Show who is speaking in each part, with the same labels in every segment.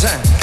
Speaker 1: Time.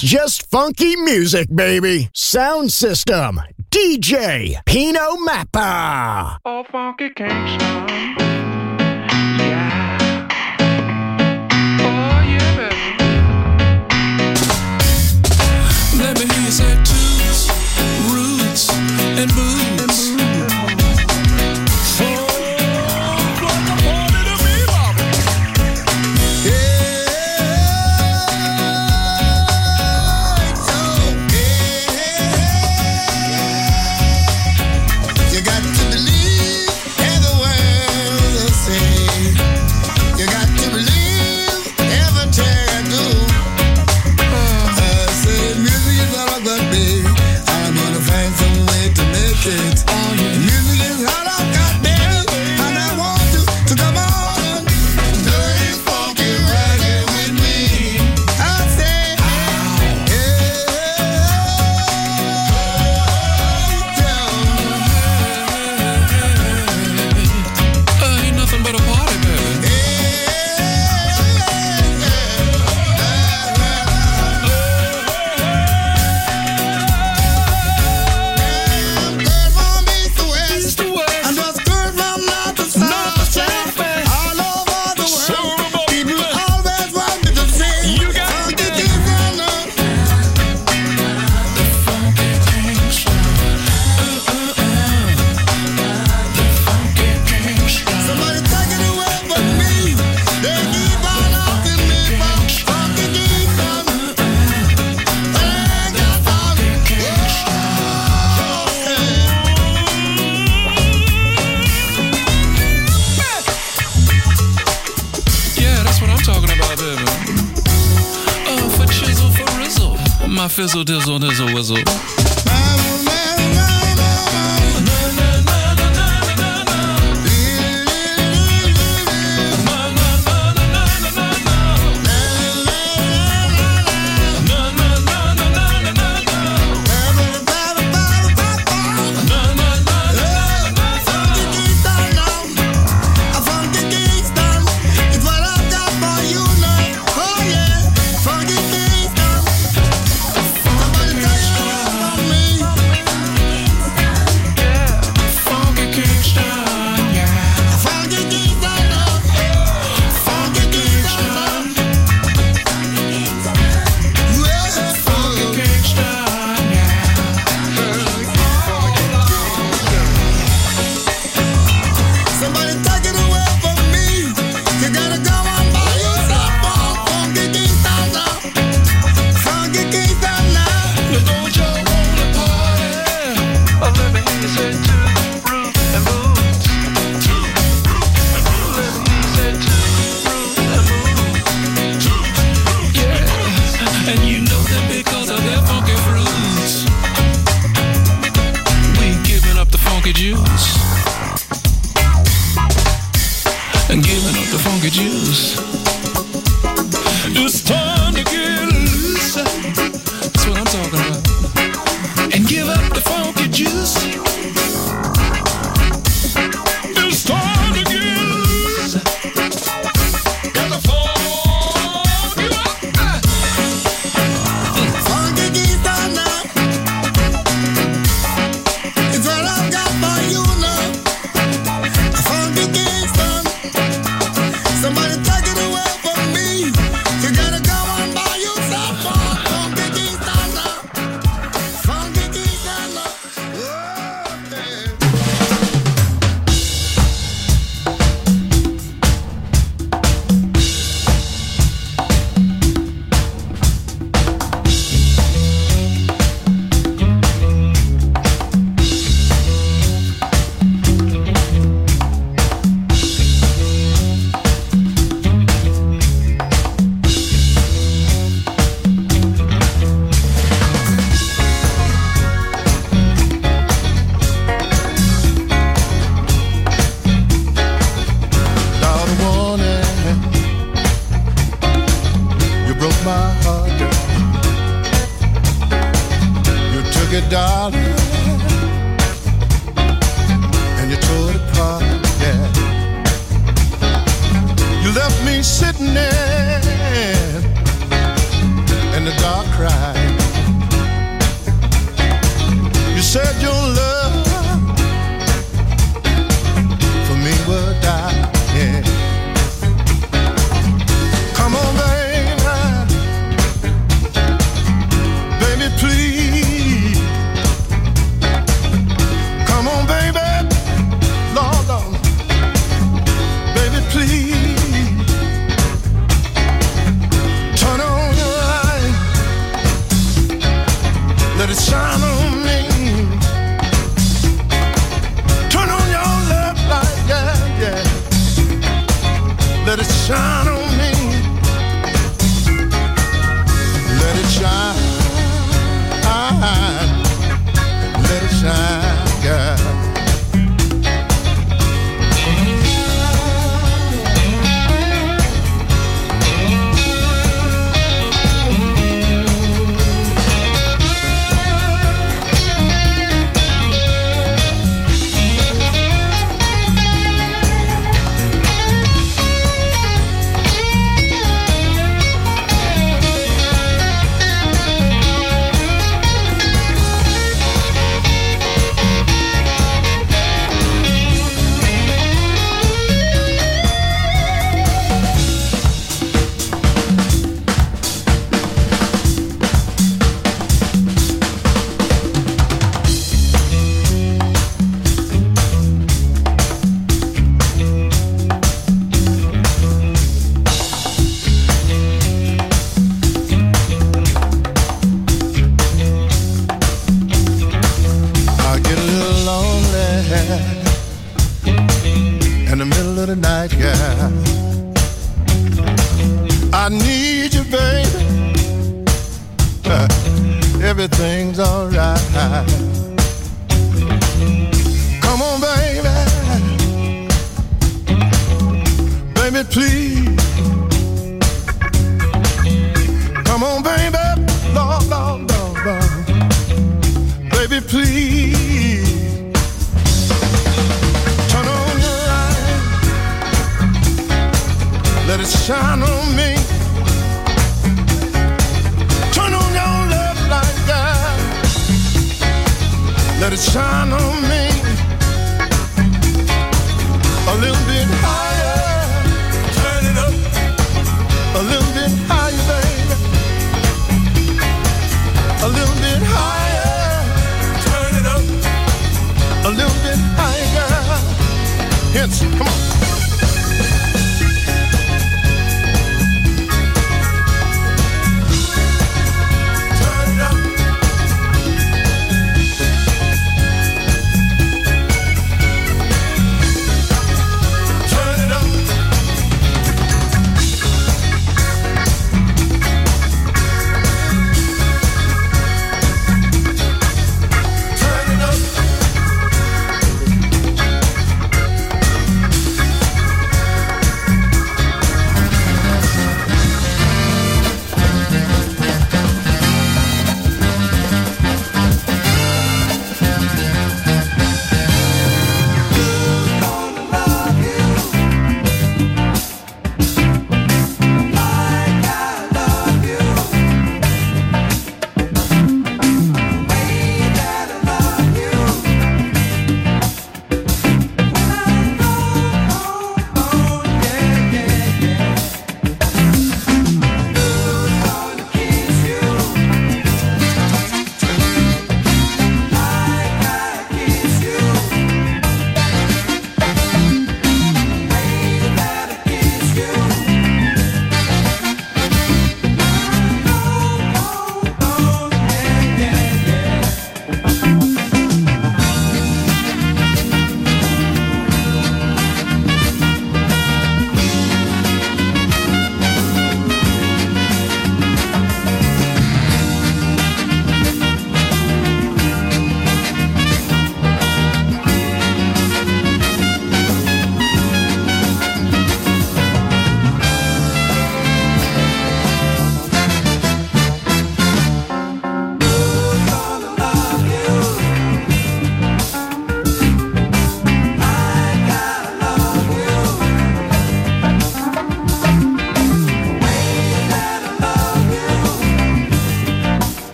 Speaker 2: just funky music, baby. Sound system, DJ, Pino Mappa.
Speaker 3: All funky
Speaker 2: gangsta.